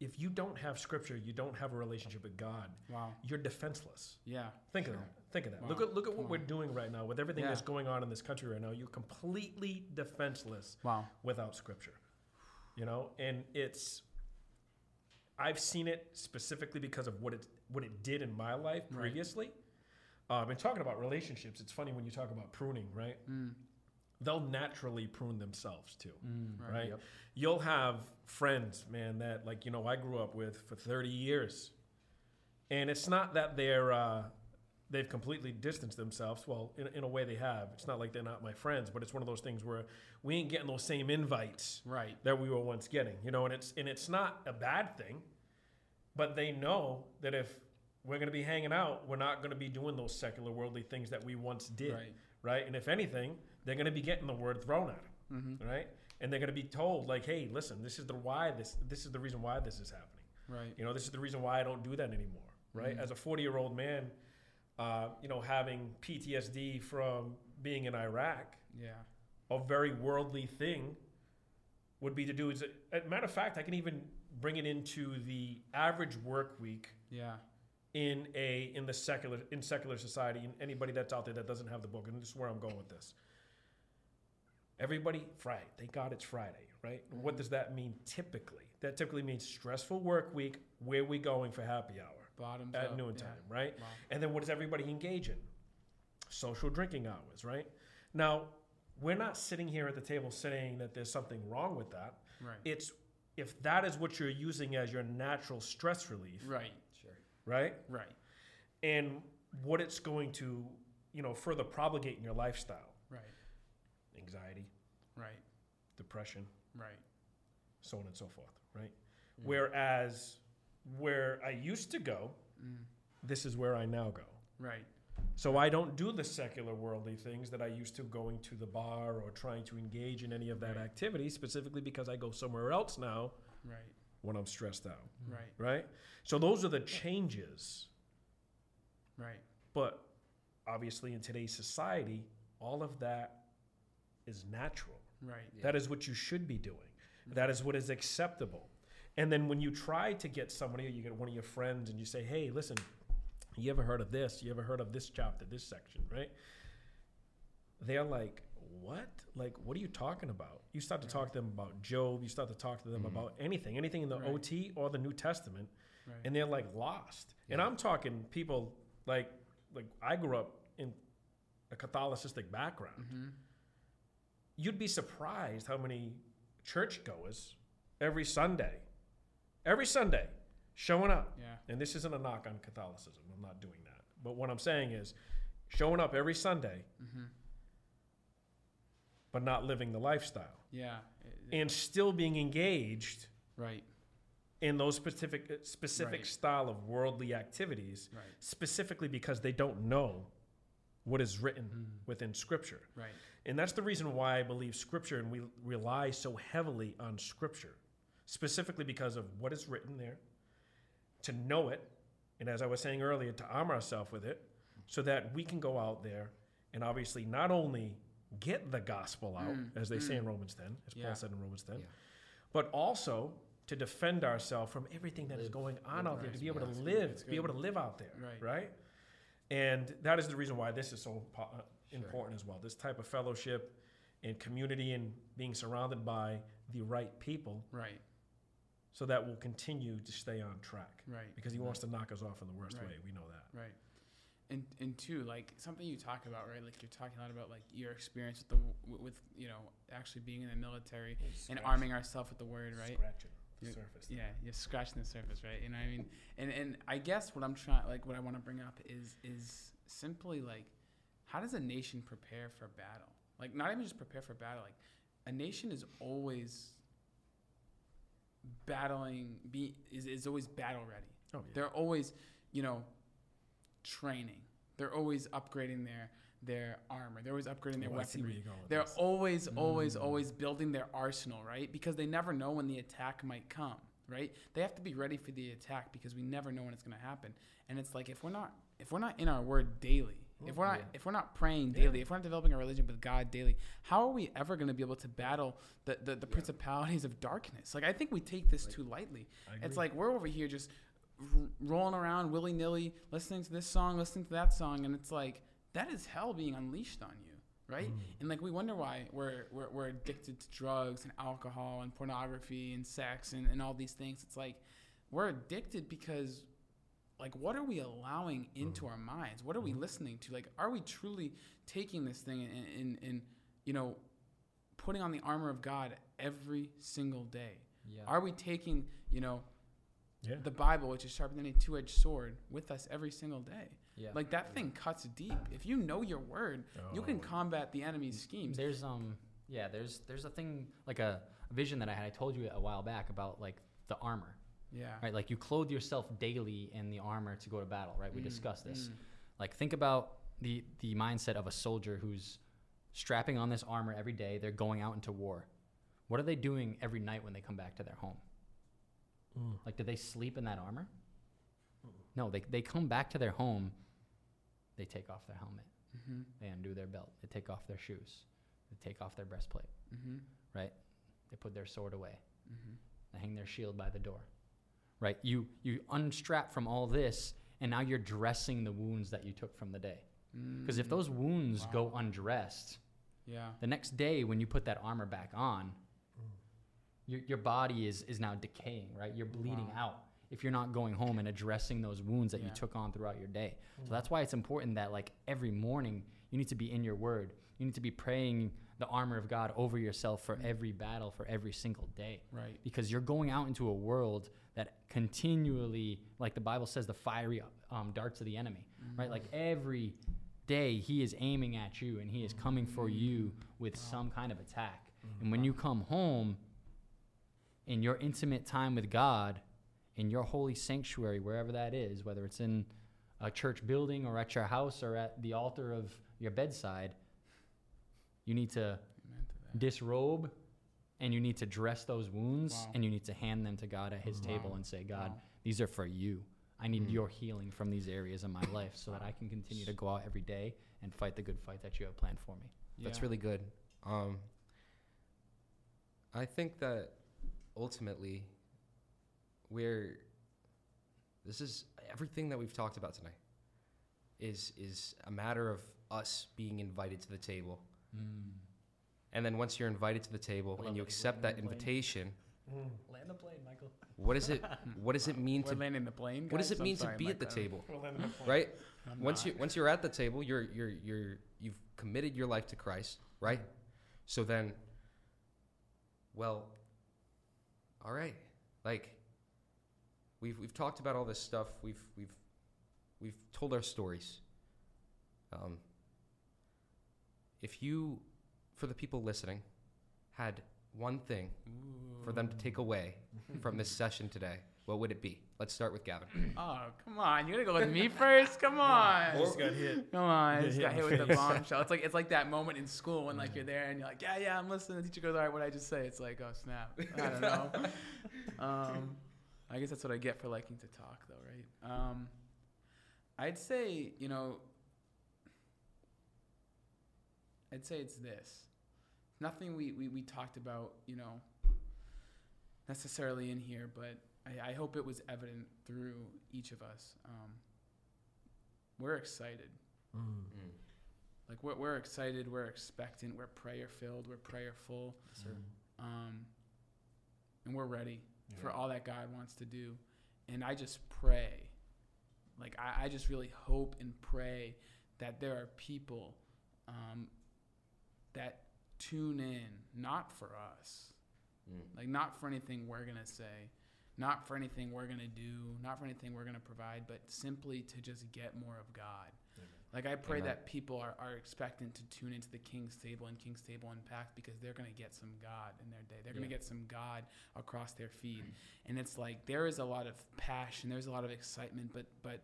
Speaker 6: if you don't have scripture, you don't have a relationship with God.
Speaker 4: Wow.
Speaker 6: You're defenseless.
Speaker 4: Yeah.
Speaker 6: Think of that. Think of that.
Speaker 4: Wow.
Speaker 6: Look at look at what we're doing right now with everything
Speaker 4: Yeah.
Speaker 6: that's going on in this country right now. You're completely defenseless
Speaker 4: Wow.
Speaker 6: without scripture. You know, and it's I've seen it specifically because of what it what it did in my life
Speaker 4: Right.
Speaker 6: previously. Um, and talking about relationships, it's funny when you talk about pruning, right?
Speaker 4: Mm.
Speaker 6: They'll naturally prune themselves too
Speaker 3: Mm.
Speaker 4: Right.
Speaker 6: right?
Speaker 3: Yep.
Speaker 6: You'll have friends, man, that like you know I grew up with for 30 years, and it's not that they're uh, they've completely distanced themselves. Well, in, in a way they have. It's not like they're not my friends, but it's one of those things where we ain't getting those same invites
Speaker 4: Right.
Speaker 6: that we were once getting, you know. And it's and it's not a bad thing, but they know that if we're going to be hanging out, we're not going to be doing those secular worldly things that we once did,
Speaker 4: Right.
Speaker 6: right? And if anything, they're going to be getting the word thrown at them
Speaker 4: Mm-hmm.
Speaker 6: right? And they're going to be told like, "Hey, listen, this is the why this this is the reason why this is happening.
Speaker 4: Right.
Speaker 6: You know, this is the reason why I don't do that anymore, right?
Speaker 4: Mhm.
Speaker 6: As a 40 year old man, uh, you know, having PTSD from being in Iraq,
Speaker 4: Yeah.
Speaker 6: a very worldly thing would be to do is, a matter of fact, I can even bring it into the average work week
Speaker 4: Yeah.
Speaker 6: in a in the secular in secular society and anybody that's out there that doesn't have the book and this is where i'm going with this everybody friday thank god it's friday right what does that mean typically that typically means stressful work week where we going for happy hour
Speaker 4: Bottoms
Speaker 6: at
Speaker 4: up.
Speaker 6: noontime
Speaker 4: Yeah.
Speaker 6: right
Speaker 4: Wow.
Speaker 6: and then what does everybody engage in social drinking hours right now we're not sitting here at the table saying that there's something wrong with that
Speaker 4: Right.
Speaker 6: it's if that is what you're using as your natural stress relief
Speaker 4: Right.
Speaker 3: Sure.
Speaker 6: right
Speaker 4: Right.
Speaker 6: and what it's going to you know further propagate in your lifestyle
Speaker 4: Right.
Speaker 6: Anxiety
Speaker 4: Right.
Speaker 6: depression
Speaker 4: Right.
Speaker 6: so on and so forth right
Speaker 3: Mm.
Speaker 6: whereas where i used to go
Speaker 4: Mm.
Speaker 6: this is where i now go
Speaker 4: Right.
Speaker 6: so i don't do the secular worldly things that i used to going to the bar or trying to engage in any of that
Speaker 4: Right.
Speaker 6: activity specifically because i go somewhere else now
Speaker 4: Right.
Speaker 6: when i'm stressed out
Speaker 4: Right.
Speaker 6: right so those are the changes
Speaker 4: Right.
Speaker 6: But obviously, in today's society, all of that is natural.
Speaker 4: Right.
Speaker 3: Yeah.
Speaker 6: That is what you should be doing. That is what is acceptable. And then when you try to get somebody, you get one of your friends, and you say, "Hey, listen, you ever heard of this? You ever heard of this chapter, this section?" Right? They're like, "What? Like, what are you talking about?" You start to
Speaker 4: Right.
Speaker 6: talk to them about Job. You start to talk to them
Speaker 5: Mhm.
Speaker 6: about anything, anything in the
Speaker 4: Right.
Speaker 6: OT or the New Testament,
Speaker 4: Right.
Speaker 6: and they're like lost. And I'm talking people like like I grew up in a Catholicistic background.
Speaker 4: mm-hmm.
Speaker 6: You'd be surprised how many churchgoers every Sunday, every Sunday, showing up.
Speaker 4: Yeah.
Speaker 6: And this isn't a knock on Catholicism. I'm not doing that. But what I'm saying is showing up every Sunday
Speaker 4: Mm-hmm.
Speaker 6: but not living the lifestyle
Speaker 4: Yeah. It- it-
Speaker 6: and still being engaged
Speaker 4: right.
Speaker 6: in those specific specific
Speaker 4: Right.
Speaker 6: style of worldly activities
Speaker 4: Right.
Speaker 6: specifically because they don't know what is written
Speaker 3: Mm.
Speaker 6: within scripture
Speaker 4: Right.
Speaker 6: And that's the reason why i believe scripture and we rely so heavily on scripture specifically because of what is written there to know it and as i was saying earlier to arm ourselves with it so that we can go out there and obviously not only get the gospel out
Speaker 4: Mm,
Speaker 6: as they say in
Speaker 4: mm.
Speaker 6: romans 10 as
Speaker 4: Yeah.
Speaker 6: paul said in romans 10
Speaker 5: Yeah.
Speaker 6: but also to defend ourselves from everything that is
Speaker 3: Live-
Speaker 6: going on out there to be able
Speaker 5: Yeah,
Speaker 6: to live be able to live out there
Speaker 4: Right.
Speaker 6: right and that is the reason why this is so
Speaker 5: Sure.
Speaker 6: important as well this type of fellowship and community and being surrounded by the right people
Speaker 4: Right.
Speaker 6: so that we'll continue to stay on track
Speaker 4: Right.
Speaker 6: because he wants to knock us off in the worst
Speaker 4: Right.
Speaker 6: way we know that
Speaker 4: Right. and and two, like something you talk about, right? Like you're talking a lot about like your experience with the with you know actually being in the military and arming ourselves with the word, right?
Speaker 6: Scratching the
Speaker 4: You-
Speaker 6: surface.
Speaker 4: Yeah, you're scratching the surface, right? You know what I mean? And and I guess what I'm trying, like, what I want to bring up is is simply like, how does a nation prepare for battle? Like, not even just prepare for battle. Like, a nation is always battling. Be is is always battle ready.
Speaker 6: Oh yeah.
Speaker 4: They're always, you know, training. They're always upgrading their their armor. They're always upgrading their
Speaker 6: Oh, I see where
Speaker 4: weaponry.
Speaker 6: you're going with
Speaker 4: They're
Speaker 6: this.
Speaker 4: always, always,
Speaker 6: Mm.
Speaker 4: always building their arsenal, right? Because they never know when the attack might come, right? They have to be ready for the attack because we never know when it's going to happen. And it's like if we're not if we're not in our word daily, if we're not
Speaker 5: Yeah.
Speaker 4: if we're not praying
Speaker 6: Yeah.
Speaker 4: daily, if we're not developing a religion with God daily, how are we ever going to be able to battle the the, the principalities of darkness? Like I think we take this too lightly. It's like we're over here just r- rolling around willy nilly, listening to this song, listening to that song, and it's like that is hell being unleashed on you, right?
Speaker 6: Mm.
Speaker 4: And like we wonder why we're we're, we're addicted to drugs and alcohol and pornography and sex and, and all these things. It's like we're addicted because like what are we allowing into our minds? What are we listening to? Like are we truly taking this thing and, and, and you know putting on the armor of God every single day?
Speaker 3: Yeah.
Speaker 4: Are we taking, you know,
Speaker 6: yeah.
Speaker 4: the Bible, which is sharper than a two edged sword, with us every single day?
Speaker 3: yeah.
Speaker 4: Like that thing cuts deep. If you know your word, you can
Speaker 6: Oh.
Speaker 4: combat the enemy's schemes.
Speaker 3: There's um yeah, there's there's a thing like a vision that I had. I told you a while back about like the armor,
Speaker 4: Yeah.
Speaker 3: right? Like you clothe yourself daily in the armor to go to battle, right? We
Speaker 4: Mm,
Speaker 3: discussed this.
Speaker 4: mm.
Speaker 3: Like think about the the mindset of a soldier who's strapping on this armor every day. They're going out into war. What are they doing every night when they come back to their home?
Speaker 6: Mm.
Speaker 3: Like, do they sleep in that armor? No, they, they come back to their home. They take off their helmet.
Speaker 4: Mhm.
Speaker 3: They undo their belt. They take off their shoes. They take off their breastplate.
Speaker 4: Mhm.
Speaker 3: Right? They put their sword away.
Speaker 4: Mhm.
Speaker 3: They hang their shield by the door. Right? You you unstrap from all this, and now you're dressing the wounds that you took from the day. Because if
Speaker 4: Mm.
Speaker 3: those wounds go undressed,
Speaker 4: yeah.
Speaker 3: the next day when you put that armor back on, your, your body is, is now decaying, right? You're bleeding
Speaker 4: Wow.
Speaker 3: out if you're not going home and addressing those wounds that you took on throughout your day. So that's why it's important that like every morning you need to be in your word. You need to be praying the armor of God over yourself for
Speaker 4: Mm.
Speaker 3: every battle, for every single day.
Speaker 4: Right.
Speaker 3: Because you're going out into a world that continually, like the Bible says, the fiery um, darts of the enemy, right? Like every day he is aiming at you and he is coming for you with some kind of attack. And when you come home in your intimate time with God, in your holy sanctuary, wherever that is, whether it's in a church building or at your house or at the altar of your bedside, you need to
Speaker 4: to
Speaker 3: disrobe and you need to dress those wounds
Speaker 4: Wow.
Speaker 3: and you need to hand them to God at his
Speaker 4: Mhm.
Speaker 3: table and say, God,
Speaker 4: Wow.
Speaker 3: these are for you. I need
Speaker 5: Mm.
Speaker 3: your healing from these areas in my (coughs) life so that I can continue to go out every day and fight the good fight that you have planned for me.
Speaker 5: That's really good. Um, I think that ultimately, we're this is everything that we've talked about tonight. Is is a matter of us being invited to the table, and then once you're invited to the table and you accept that
Speaker 3: landing the plane.
Speaker 5: invitation,
Speaker 6: Mm.
Speaker 3: Land the plane, Michael.
Speaker 5: what does it (laughs) what does it mean
Speaker 4: We're
Speaker 5: to
Speaker 4: landing the plane.
Speaker 5: what does it mean
Speaker 4: sorry,
Speaker 5: to be
Speaker 4: Mike,
Speaker 5: at the table,
Speaker 6: We're landing the plane.
Speaker 5: right?
Speaker 4: I'm
Speaker 5: once you once you're at the table, you're you're you're you've committed your life to Christ, right? So then, well, all right, like we've we've talked about all this stuff. We've we've we've told our stories. Um, if you, for the people listening, had one thing for them to take away (laughs) from this session today, what would it be? Let's start with Gavin. (clears throat)
Speaker 4: Oh, come on. You're going to go with me first. Come on.
Speaker 6: I Just got hit.
Speaker 4: Come on,
Speaker 6: You
Speaker 4: just got
Speaker 6: hit
Speaker 4: hit with
Speaker 6: the
Speaker 4: the bombshell. It's like it's like that moment in school when like you're there and you're like, yeah, yeah, I'm listening. The teacher goes, all right, what did I just say? It's like, oh snap, I don't know. (laughs) um, I guess that's what I get for liking to talk, though, right? Um, I'd say, you know, I'd say it's this. Nothing we, we, we talked about, you know, necessarily in here, but I, I hope it was evident through each of us. Um, we're excited.
Speaker 6: Mm.
Speaker 4: Like we're, we're excited, we're expectant, we're prayer filled, we're prayerful, um, and we're ready for all that God wants to do. And I just pray Like I, I just really hope and pray that there are people um, that tune in, not for us,
Speaker 5: Mm.
Speaker 4: like not for anything we're gonna say, not for anything we're gonna do, not for anything we're gonna provide, but simply to just get more of God.
Speaker 6: Amen.
Speaker 4: Like I pray
Speaker 5: Amen.
Speaker 4: that people are, are expectant to tune into the King's Table and King's Table Impact because they're gonna get some God in their day. They're gonna get some God across their feed, and it's like there is a lot of passion, there's a lot of excitement, but but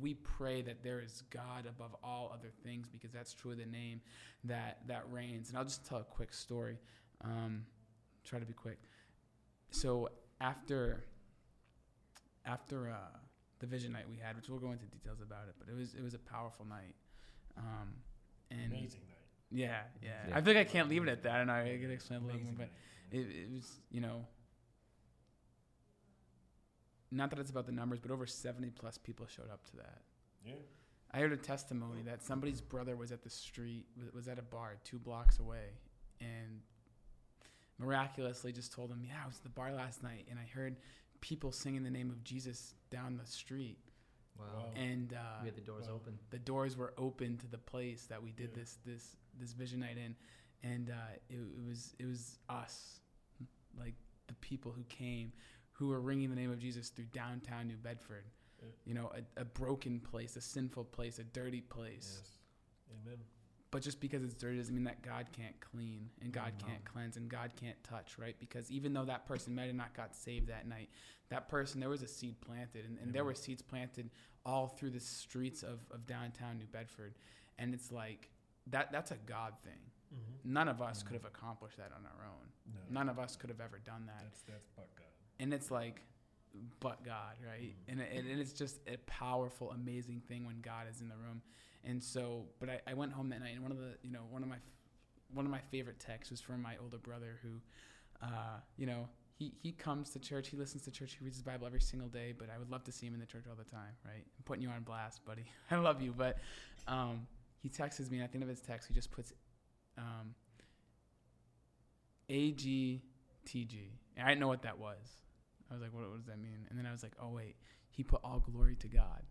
Speaker 4: we pray that there is God above all other things because that's truly the name that that reigns. And I'll just tell a quick story. Um, try to be quick. So after after uh, the vision night we had, which we'll go into details about it, but it was it was a powerful night. Um, and
Speaker 6: Amazing night.
Speaker 4: yeah, yeah,
Speaker 5: Yeah.
Speaker 4: I think I can't leave it at that, and I gotta explain a little more. But it, it was you know not that it's about the numbers but over 70 plus people showed up to that
Speaker 6: Yeah.
Speaker 4: i heard a testimony that somebody's brother was at the street was- was at a bar two blocks away and miraculously just told him yeah i was at the bar last night and i heard people singing the name of jesus down the street
Speaker 3: Wow.
Speaker 6: Wow.
Speaker 4: and uh,
Speaker 3: We had the doors
Speaker 6: Wow.
Speaker 3: open.
Speaker 4: the doors were open to the place that we did
Speaker 6: Yeah.
Speaker 4: this this this vision night in and uh, it, it was it was us like the people who came who were ringing the name of jesus through downtown new bedford
Speaker 6: Yeah.
Speaker 4: you know a, a broken place a sinful place a dirty place
Speaker 6: Yes. Amen.
Speaker 4: but just because it's dirty doesn't mean that god can't clean and god
Speaker 6: Mhm.
Speaker 4: can't cleanse and god can't touch right because even though that person might have not got saved that night that person there was a seed planted and, and there were seeds planted all through the streets of, of downtown new bedford and it's like that that's a god thing
Speaker 6: Mm-hmm.
Speaker 4: none of us
Speaker 6: Mhm.
Speaker 4: could have accomplished that on our own
Speaker 6: No.
Speaker 4: none of us could have ever done that
Speaker 6: That's that's but God.
Speaker 4: And it's like but god right
Speaker 6: Mhm.
Speaker 4: and, and it's just a powerful amazing thing when god is in the room and so but I, I went home that night and one of the you know one of my one of my favorite texts was from my older brother who uh, you know he, he comes to church he listens to church he reads his bible every single day but i would love to see him in the church all the time right i'm putting you on blast buddy (laughs) i love you but um, he texts me and at the end of his text he just puts um, AGTG. And I didn't know what that was. I was like, what, what does that mean? And then I was like, oh, wait. He put all glory to God.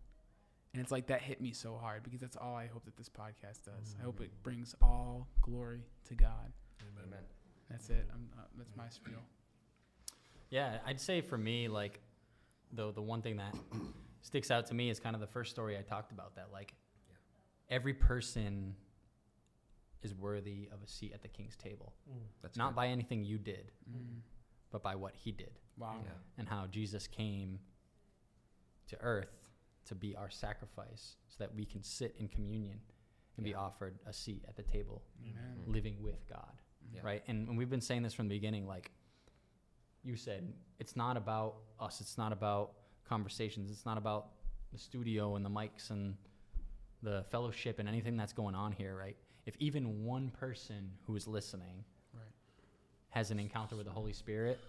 Speaker 4: And it's like that hit me so hard because that's all I hope that this podcast does. I hope it brings all glory to God.
Speaker 6: Amen.
Speaker 5: Amen.
Speaker 4: That's it. I'm, uh, that's my spiel.
Speaker 3: Yeah, I'd say for me, like, the the one thing that (coughs) sticks out to me is kind of the first story I talked about. That like, every person is worthy of a seat at the king's table,
Speaker 6: Mm.
Speaker 5: That's
Speaker 3: not
Speaker 5: good.
Speaker 3: by anything you did,
Speaker 4: Mm.
Speaker 3: but by what he did,
Speaker 4: Wow.
Speaker 5: Yeah.
Speaker 3: and how Jesus came to earth to be our sacrifice, so that we can sit in communion and be offered a seat at the table,
Speaker 4: Amen. Mm-hmm.
Speaker 3: living with God.
Speaker 5: Yeah.
Speaker 3: right? And, and we've been saying this from the beginning. Like you said, it's not about us. It's not about conversations. It's not about the studio and the mics and the fellowship and anything that's going on here, right? If even one person who is listening
Speaker 4: Right.
Speaker 3: has an encounter with the Holy Spirit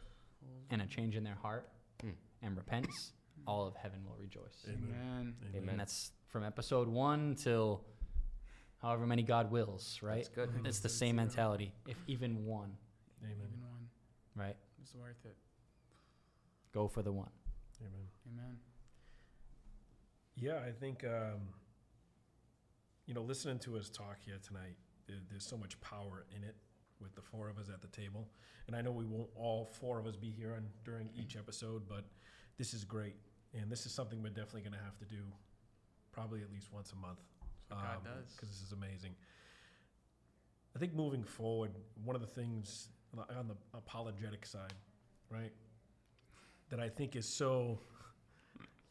Speaker 3: and a change in their heart
Speaker 5: Mm.
Speaker 3: and repents, all of heaven will rejoice.
Speaker 4: Amen.
Speaker 5: Amen.
Speaker 3: And that's from episode one till however many God wills, right?
Speaker 5: That's good.
Speaker 3: It's the same mentality. If even one,
Speaker 6: Amen.
Speaker 4: Even one.
Speaker 3: right?
Speaker 4: It's worth it.
Speaker 3: Go for the one.
Speaker 6: Amen.
Speaker 4: Amen.
Speaker 6: Yeah, I think um, you know, listening to us talk here tonight, there, there's so much power in it with the four of us at the table. And I know we won't all four of us be here on, during each episode, but this is great, and this is something we're definitely going to have to do, probably at least once a month.
Speaker 4: God um, does.
Speaker 6: Because this is amazing. I think moving forward, one of the things on the apologetic side, right, that I think is so,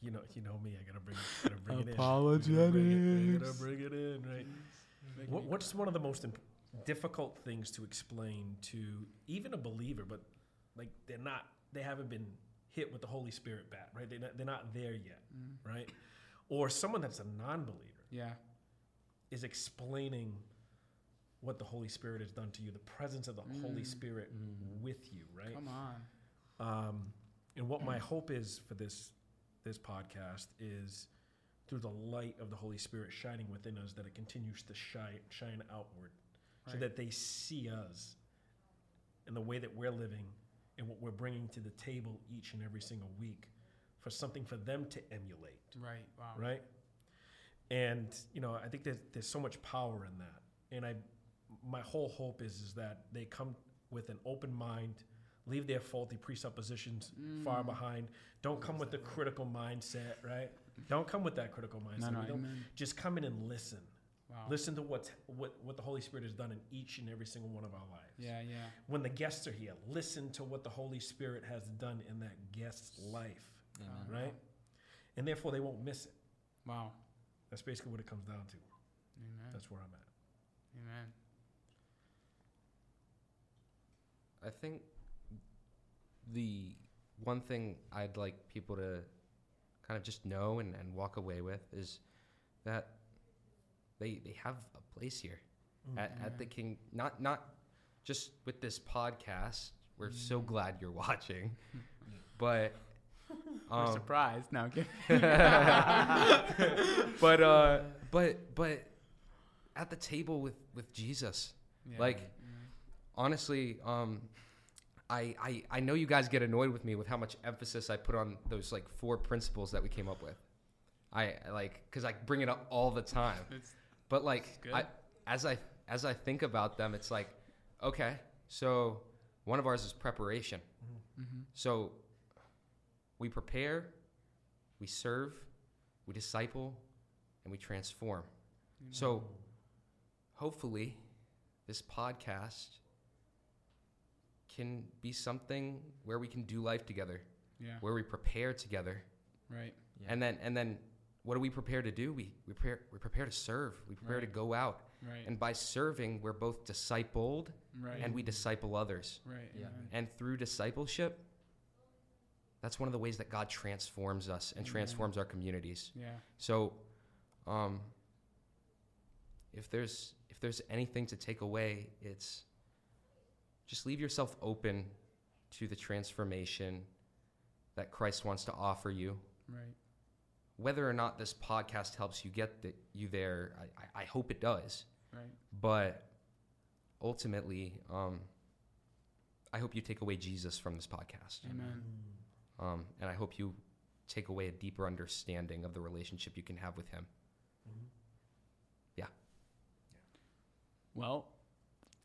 Speaker 6: you know, you know me, I gotta bring, gotta bring it in. Gotta bring it, gotta bring it in, right? What, what's one of the most imp- difficult things to explain to even a believer, but like they're not, they haven't been hit with the Holy Spirit bat, right? They're not, they're not there yet,
Speaker 4: Mm.
Speaker 6: right? Or someone that's a non-believer
Speaker 4: Yeah.
Speaker 6: is explaining what the Holy Spirit has done to you, the presence of the Holy
Speaker 4: Mm.
Speaker 6: Spirit with you, right?
Speaker 4: Come on.
Speaker 6: Um, and what my (clears throat) hope is for this this podcast is through the light of the Holy Spirit shining within us that it continues to shine shine outward, so that they see us and the way that we're living and what we're bringing to the table each and every single week for something for them to emulate,
Speaker 4: Right. Wow.
Speaker 6: right? And you know, I think there's there's so much power in that. And I, my whole hope is is that they come with an open mind, leave their faulty presuppositions far
Speaker 4: Mm.
Speaker 6: behind. Don't come with the critical mindset, right? Don't come with that critical mindset.
Speaker 4: No, no,
Speaker 6: just come in and listen.
Speaker 4: Wow.
Speaker 6: Listen to what's, what what the Holy Spirit has done in each and every single one of our lives.
Speaker 4: Yeah, yeah.
Speaker 6: When the guests are here, listen to what the Holy Spirit has done in that guest's life,
Speaker 3: Amen.
Speaker 6: right? And therefore, they won't miss it.
Speaker 4: Wow.
Speaker 6: That's basically what it comes down to.
Speaker 4: Amen.
Speaker 6: That's where I'm at.
Speaker 4: Amen.
Speaker 5: I think the one thing I'd like people to kind of just know and, and walk away with is that they they have a place here at, at the King. Not not just with this podcast. We're so glad you're watching, (laughs) but
Speaker 4: We're
Speaker 5: um,
Speaker 4: surprised. No, I'm kidding. (laughs) (laughs)
Speaker 5: but uh, but but at the table with with Jesus.
Speaker 4: Yeah,
Speaker 5: Like,
Speaker 4: yeah.
Speaker 5: honestly, um, I, I I know you guys get annoyed with me with how much emphasis I put on those like four principles that we came up with. I, I like because I bring it up all the time.
Speaker 4: It's-
Speaker 5: But like. I, as I as I think about them, it's like, okay, so one of ours is preparation.
Speaker 4: mhm.
Speaker 5: So we prepare, we serve, we disciple, and we transform. So hopefully, this podcast can be something where we can do life together,
Speaker 4: Yeah.
Speaker 5: where we prepare together,
Speaker 4: Right.
Speaker 3: Yeah.
Speaker 5: and then and then what do we prepare to do? We we prepare we prepare to serve. We prepare to go out,
Speaker 4: Right.
Speaker 5: and by serving, we're both discipled
Speaker 4: right.
Speaker 5: and we disciple others.
Speaker 4: right.
Speaker 3: Yeah.
Speaker 4: amen.
Speaker 5: And through discipleship, that's one of the ways that God transforms us and
Speaker 4: Amen.
Speaker 5: transforms our communities.
Speaker 4: Yeah.
Speaker 5: So, um, if there's if there's anything to take away, it's just leave yourself open to the transformation that Christ wants to offer you.
Speaker 4: Right.
Speaker 5: Whether or not this podcast helps you get the, you there, I, I, I hope it does.
Speaker 4: Right.
Speaker 5: But ultimately, um, I hope you take away Jesus from this podcast,
Speaker 4: Amen.
Speaker 5: um, and I hope you take away a deeper understanding of the relationship you can have with Him. Yeah.
Speaker 4: Well,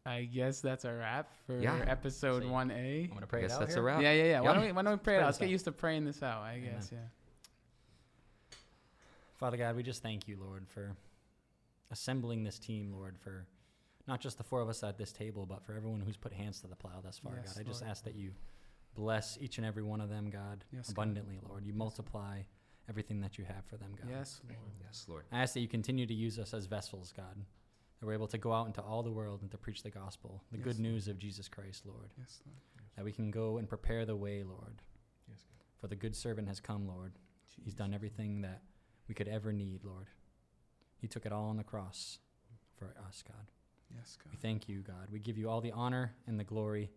Speaker 4: I guess that's a wrap for
Speaker 5: Yeah.
Speaker 4: episode
Speaker 3: So
Speaker 4: one A.
Speaker 3: I'm gonna pray
Speaker 5: I
Speaker 3: it
Speaker 5: guess
Speaker 3: out
Speaker 5: that's
Speaker 3: here.
Speaker 5: a wrap.
Speaker 4: Yeah, yeah, yeah. Why don't we why don't we pray it
Speaker 3: pray
Speaker 4: out? Let's get
Speaker 3: out.
Speaker 4: used to praying this out. I
Speaker 3: Amen.
Speaker 4: guess. Yeah.
Speaker 3: Father God, we just thank you, Lord, for assembling this team, Lord, for not just the four of us at this table, but for everyone who's put hands to the plow thus far,
Speaker 4: Yes,
Speaker 3: God. I just
Speaker 4: Lord.
Speaker 3: ask that you bless each and every one of them, God,
Speaker 4: Yes, God.
Speaker 3: abundantly, Lord. You multiply everything that you have for them, God.
Speaker 4: Yes, Lord.
Speaker 5: Yes, Lord.
Speaker 3: I ask that you continue to use us as vessels, God, that we're able to go out into all the world and to preach the gospel, the
Speaker 4: Yes,
Speaker 3: good
Speaker 4: Lord.
Speaker 3: news of Jesus Christ, Lord.
Speaker 4: Yes, Lord.
Speaker 3: That we can go and prepare the way, Lord.
Speaker 6: Yes, God.
Speaker 3: For the good servant has come, Lord. He's done everything that we could ever need, Lord. He took it all on the cross for us, God.
Speaker 4: Yes, God.
Speaker 3: We thank you, God. We give you all the honor and the glory,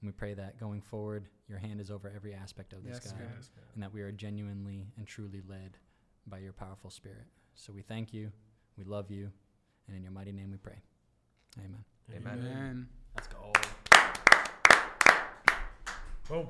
Speaker 3: and we pray that going forward, your hand is over every aspect of this,
Speaker 4: Yes,
Speaker 3: God,
Speaker 4: God.
Speaker 6: Yes, God.
Speaker 3: and that we are genuinely and truly led by your powerful spirit. So we thank you, we love you, and in your mighty name we pray. Amen.
Speaker 5: Amen.
Speaker 4: Amen.
Speaker 3: Let's go.
Speaker 6: Boom.